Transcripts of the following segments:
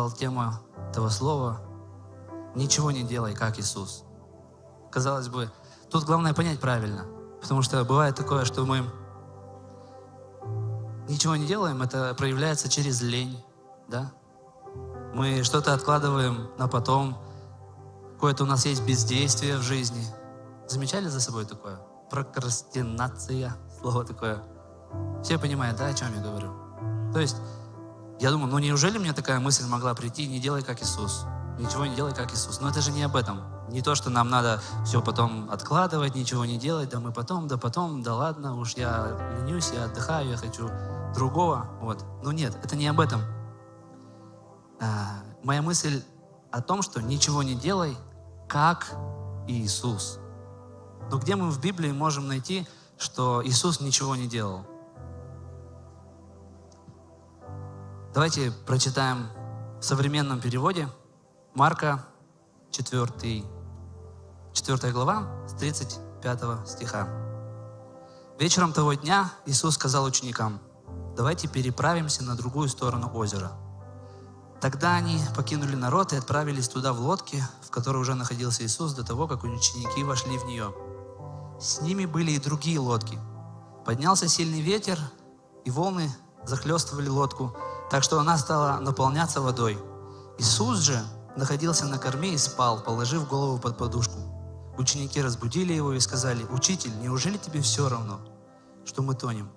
назвал тему этого слова «Ничего не делай, как Иисус». Казалось бы, тут главное понять правильно, потому что бывает такое, что мы ничего не делаем, это проявляется через лень, да? Мы что-то откладываем на потом, какое-то у нас есть бездействие в жизни. Замечали за собой такое? Прокрастинация, слово такое. Все понимают, да, о чем я говорю? То есть, я думаю, ну неужели мне такая мысль могла прийти, не делай как Иисус? Ничего не делай как Иисус. Но это же не об этом. Не то, что нам надо все потом откладывать, ничего не делать, да мы потом, да потом, да ладно, уж я ленюсь, я отдыхаю, я хочу другого. Вот. Но нет, это не об этом. А, моя мысль о том, что ничего не делай, как Иисус. Но где мы в Библии можем найти, что Иисус ничего не делал? Давайте прочитаем в современном переводе Марка 4, 4 глава с 35 стиха. Вечером того дня Иисус сказал ученикам, давайте переправимся на другую сторону озера – Тогда они покинули народ и отправились туда в лодке, в которой уже находился Иисус до того, как ученики вошли в нее. С ними были и другие лодки. Поднялся сильный ветер, и волны захлестывали лодку, так что она стала наполняться водой. Иисус же находился на корме и спал, положив голову под подушку. Ученики разбудили его и сказали, «Учитель, неужели тебе все равно, что мы тонем?»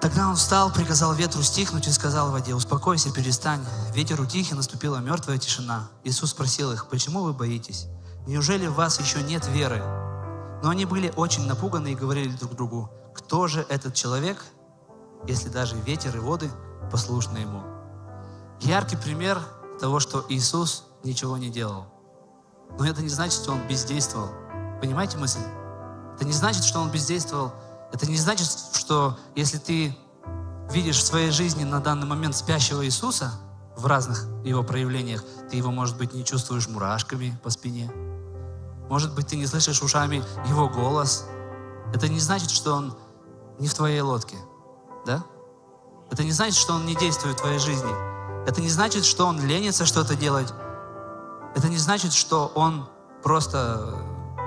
Тогда он встал, приказал ветру стихнуть и сказал воде, «Успокойся, перестань». Ветер утих, и наступила мертвая тишина. Иисус спросил их, «Почему вы боитесь? Неужели в вас еще нет веры?» Но они были очень напуганы и говорили друг другу, «Кто же этот человек, если даже ветер и воды послушны ему?» Яркий пример того, что Иисус ничего не делал. Но это не значит, что Он бездействовал. Понимаете мысль? Это не значит, что Он бездействовал это не значит, что если ты видишь в своей жизни на данный момент спящего Иисуса в разных его проявлениях, ты его, может быть, не чувствуешь мурашками по спине. Может быть, ты не слышишь ушами его голос. Это не значит, что он не в твоей лодке. Да? Это не значит, что он не действует в твоей жизни. Это не значит, что он ленится что-то делать. Это не значит, что он просто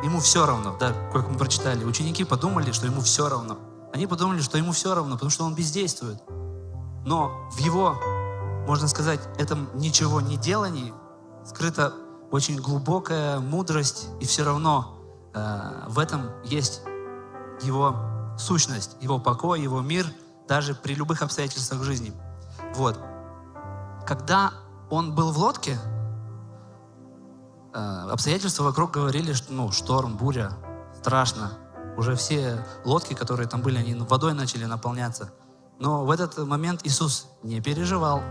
ему все равно, да, как мы прочитали. Ученики подумали, что ему все равно. Они подумали, что ему все равно, потому что он бездействует. Но в его, можно сказать, этом ничего не делании скрыта очень глубокая мудрость, и все равно э, в этом есть его сущность, его покой, его мир, даже при любых обстоятельствах жизни. Вот. Когда он был в лодке, Э, обстоятельства вокруг говорили, что ну, шторм, буря, страшно. Уже все лодки, которые там были, они водой начали наполняться. Но в этот момент Иисус не переживал.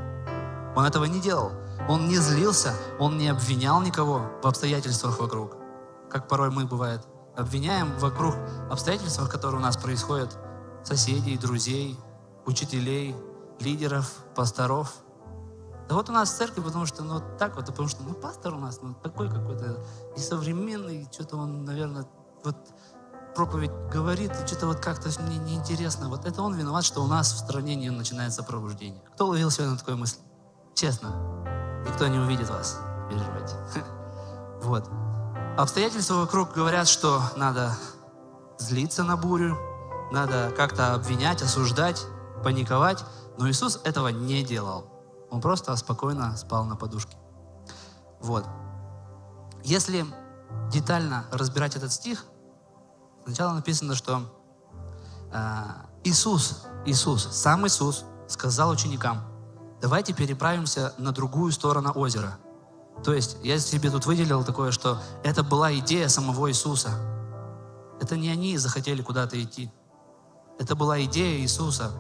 Он этого не делал. Он не злился, он не обвинял никого в обстоятельствах вокруг. Как порой мы, бывает, обвиняем вокруг обстоятельствах, которые у нас происходят, соседей, друзей, учителей, лидеров, пасторов – да вот у нас церковь, потому что, ну, так вот, потому что, ну, пастор у нас, ну, такой какой-то несовременный, что-то он, наверное, вот проповедь говорит, и что-то вот как-то мне неинтересно. Вот это он виноват, что у нас в стране не начинается пробуждение. Кто ловил сегодня такой мысли? Честно. Никто не увидит вас. Переживайте. Вот. Обстоятельства вокруг говорят, что надо злиться на бурю, надо как-то обвинять, осуждать, паниковать. Но Иисус этого не делал. Он просто спокойно спал на подушке. Вот. Если детально разбирать этот стих, сначала написано, что э, Иисус, Иисус, сам Иисус сказал ученикам, давайте переправимся на другую сторону озера. То есть я себе тут выделил такое, что это была идея самого Иисуса. Это не они захотели куда-то идти. Это была идея Иисуса.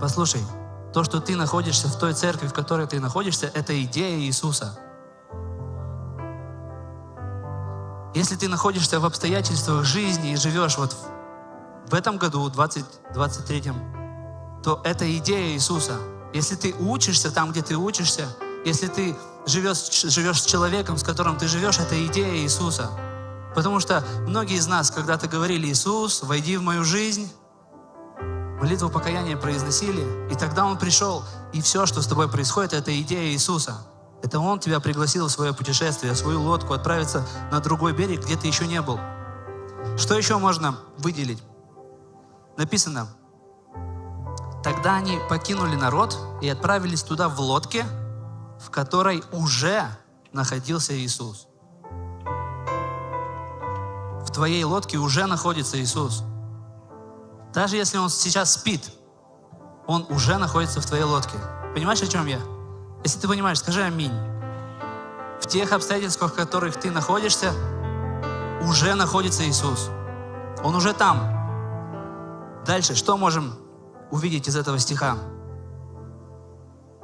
Послушай, то, что ты находишься в той церкви, в которой ты находишься, это идея Иисуса. Если ты находишься в обстоятельствах жизни и живешь вот в этом году, 2023, то это идея Иисуса. Если ты учишься там, где ты учишься, если ты живешь, живешь с человеком, с которым ты живешь, это идея Иисуса. Потому что многие из нас когда-то говорили, Иисус, войди в мою жизнь, молитву покаяния произносили, и тогда Он пришел, и все, что с тобой происходит, это идея Иисуса. Это Он тебя пригласил в свое путешествие, в свою лодку, отправиться на другой берег, где ты еще не был. Что еще можно выделить? Написано, тогда они покинули народ и отправились туда в лодке, в которой уже находился Иисус. В твоей лодке уже находится Иисус. Даже если он сейчас спит, он уже находится в твоей лодке. Понимаешь, о чем я? Если ты понимаешь, скажи аминь. В тех обстоятельствах, в которых ты находишься, уже находится Иисус. Он уже там. Дальше, что можем увидеть из этого стиха?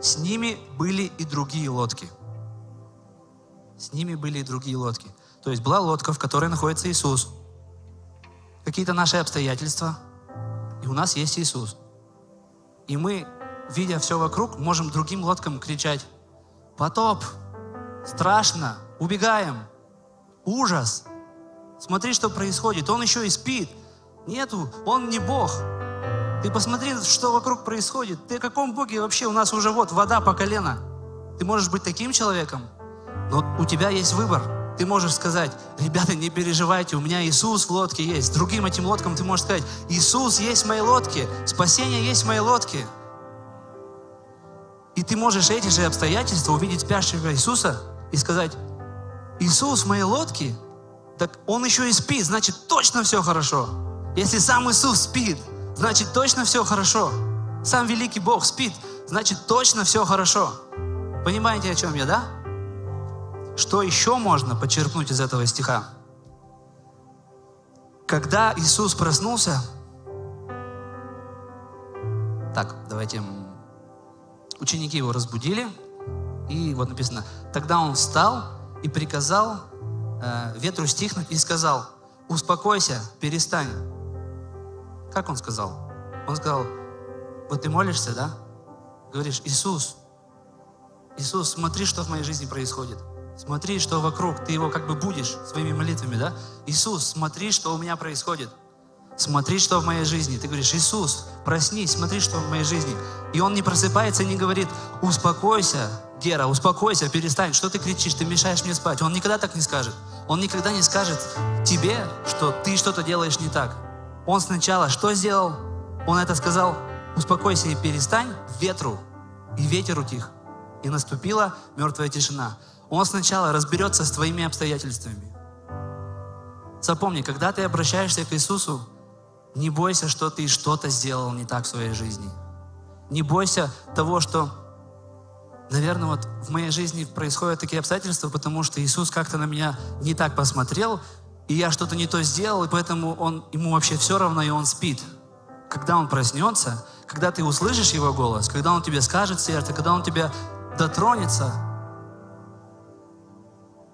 С ними были и другие лодки. С ними были и другие лодки. То есть была лодка, в которой находится Иисус. Какие-то наши обстоятельства. И у нас есть Иисус. И мы, видя все вокруг, можем другим лодкам кричать, потоп, страшно, убегаем, ужас. Смотри, что происходит. Он еще и спит. Нету, он не Бог. Ты посмотри, что вокруг происходит. Ты о каком Боге вообще? У нас уже вот вода по колено. Ты можешь быть таким человеком, но у тебя есть выбор. Ты можешь сказать, ребята, не переживайте, у меня Иисус в лодке есть. Другим этим лодкам ты можешь сказать, Иисус есть в моей лодке, спасение есть в моей лодке. И ты можешь эти же обстоятельства увидеть спящего Иисуса и сказать, Иисус в моей лодке, так Он еще и спит, значит точно все хорошо. Если сам Иисус спит, значит точно все хорошо. Сам великий Бог спит, значит точно все хорошо. Понимаете, о чем я, да? Что еще можно подчеркнуть из этого стиха? Когда Иисус проснулся, так, давайте, ученики его разбудили, и вот написано, тогда он встал и приказал э, ветру стихнуть и сказал, успокойся, перестань. Как он сказал? Он сказал, вот ты молишься, да? Говоришь, Иисус, Иисус, смотри, что в моей жизни происходит. Смотри, что вокруг. Ты его как бы будешь своими молитвами, да? Иисус, смотри, что у меня происходит. Смотри, что в моей жизни. Ты говоришь, Иисус, проснись, смотри, что в моей жизни. И он не просыпается и не говорит, успокойся, Гера, успокойся, перестань, что ты кричишь, ты мешаешь мне спать. Он никогда так не скажет. Он никогда не скажет тебе, что ты что-то делаешь не так. Он сначала что сделал? Он это сказал, успокойся и перестань ветру. И ветер утих. И наступила мертвая тишина. Он сначала разберется с твоими обстоятельствами. Запомни, когда ты обращаешься к Иисусу, не бойся, что ты что-то сделал не так в своей жизни. Не бойся того, что, наверное, вот в моей жизни происходят такие обстоятельства, потому что Иисус как-то на меня не так посмотрел, и я что-то не то сделал, и поэтому он, ему вообще все равно, и он спит. Когда он проснется, когда ты услышишь его голос, когда он тебе скажет сердце, когда он тебя дотронется,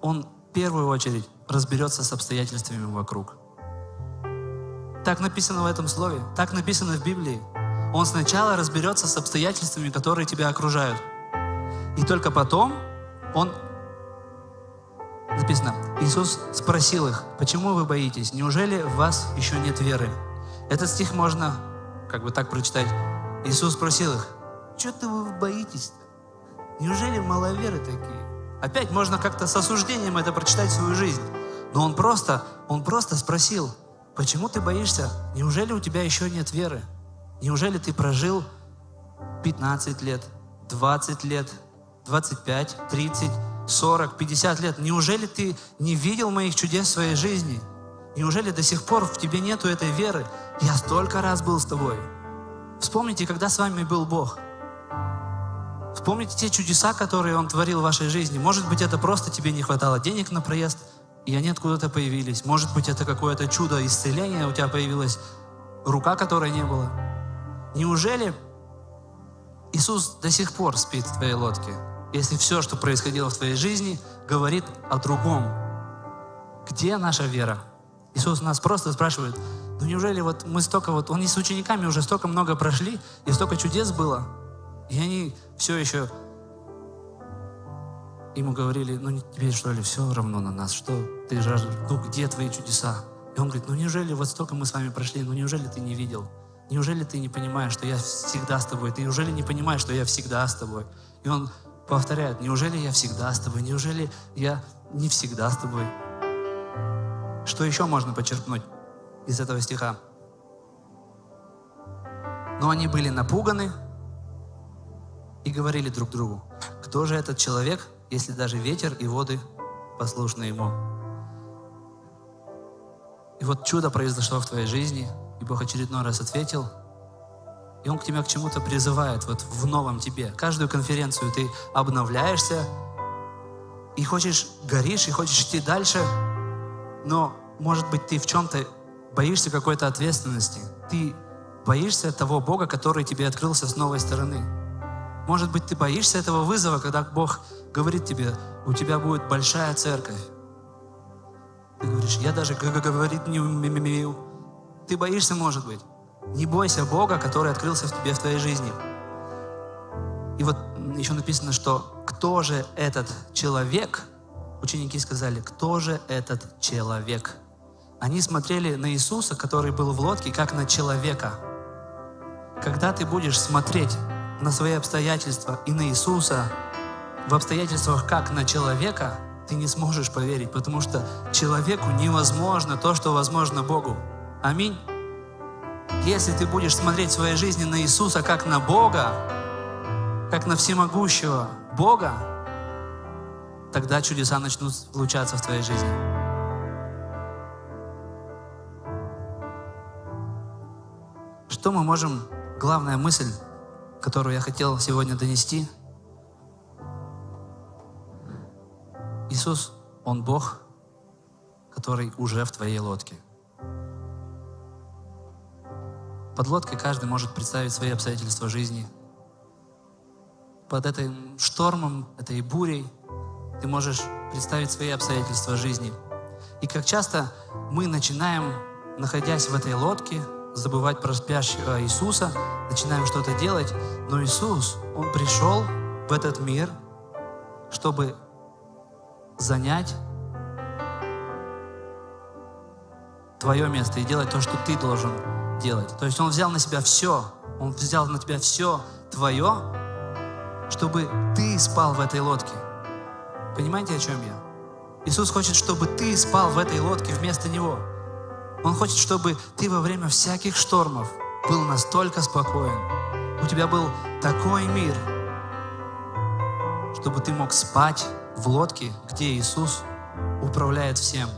он в первую очередь разберется с обстоятельствами вокруг. Так написано в этом слове, так написано в Библии. Он сначала разберется с обстоятельствами, которые тебя окружают. И только потом он написано, Иисус спросил их, почему вы боитесь? Неужели в вас еще нет веры? Этот стих можно как бы так прочитать. Иисус спросил их, что-то вы боитесь? Неужели маловеры такие? Опять можно как-то с осуждением это прочитать свою жизнь. Но он просто, он просто спросил, почему ты боишься? Неужели у тебя еще нет веры? Неужели ты прожил 15 лет, 20 лет, 25, 30, 40, 50 лет? Неужели ты не видел моих чудес в своей жизни? Неужели до сих пор в тебе нету этой веры? Я столько раз был с тобой. Вспомните, когда с вами был Бог – Вспомните те чудеса, которые Он творил в вашей жизни. Может быть, это просто тебе не хватало денег на проезд, и они откуда-то появились. Может быть, это какое-то чудо исцеления, у тебя появилась рука, которой не было. Неужели Иисус до сих пор спит в твоей лодке, если все, что происходило в твоей жизни, говорит о другом? Где наша вера? Иисус нас просто спрашивает, ну неужели вот мы столько вот, он и с учениками уже столько много прошли, и столько чудес было, и они все еще ему говорили, ну тебе что ли все равно на нас, что ты жаждешь, ну где твои чудеса? И он говорит, ну неужели вот столько мы с вами прошли, ну неужели ты не видел? неужели ты не понимаешь, что я всегда с тобой? Ты неужели не понимаешь, что я всегда с тобой? И он повторяет, неужели я всегда с тобой? Неужели я не всегда с тобой? Что еще можно почерпнуть из этого стиха? Но они были напуганы и говорили друг другу, кто же этот человек, если даже ветер и воды послушны ему? И вот чудо произошло в твоей жизни, и Бог очередной раз ответил, и Он к тебе к чему-то призывает вот в новом тебе. Каждую конференцию ты обновляешься, и хочешь, горишь, и хочешь идти дальше, но, может быть, ты в чем-то боишься какой-то ответственности. Ты боишься того Бога, который тебе открылся с новой стороны. Может быть, ты боишься этого вызова, когда Бог говорит тебе, у тебя будет большая церковь. Ты говоришь, я даже говорить не умею. Ты боишься, может быть. Не бойся Бога, который открылся в тебе в твоей жизни. И вот еще написано, что кто же этот человек? Ученики сказали, кто же этот человек? Они смотрели на Иисуса, который был в лодке, как на человека. Когда ты будешь смотреть на свои обстоятельства и на Иисуса в обстоятельствах как на человека, ты не сможешь поверить, потому что человеку невозможно то, что возможно Богу. Аминь. Если ты будешь смотреть в своей жизни на Иисуса как на Бога, как на всемогущего Бога, тогда чудеса начнут случаться в твоей жизни. Что мы можем, главная мысль, которую я хотел сегодня донести. Иисус, Он Бог, который уже в твоей лодке. Под лодкой каждый может представить свои обстоятельства жизни. Под этим штормом, этой бурей ты можешь представить свои обстоятельства жизни. И как часто мы начинаем, находясь в этой лодке, забывать про спящего Иисуса, начинаем что-то делать, но Иисус, Он пришел в этот мир, чтобы занять твое место и делать то, что ты должен делать. То есть Он взял на себя все, Он взял на тебя все твое, чтобы ты спал в этой лодке. Понимаете, о чем я? Иисус хочет, чтобы ты спал в этой лодке вместо Него. Он хочет, чтобы ты во время всяких штормов был настолько спокоен. У тебя был такой мир, чтобы ты мог спать в лодке, где Иисус управляет всем,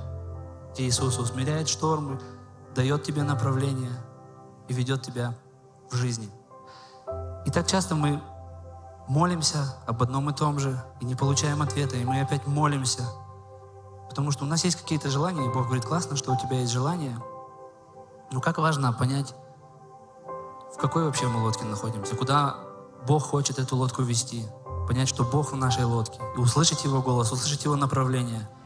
где Иисус усмиряет штормы, дает тебе направление и ведет тебя в жизни. И так часто мы молимся об одном и том же, и не получаем ответа, и мы опять молимся – Потому что у нас есть какие-то желания, и Бог говорит, классно, что у тебя есть желания. Но как важно понять, в какой вообще мы лодке находимся, куда Бог хочет эту лодку вести, понять, что Бог в нашей лодке, и услышать Его голос, услышать Его направление –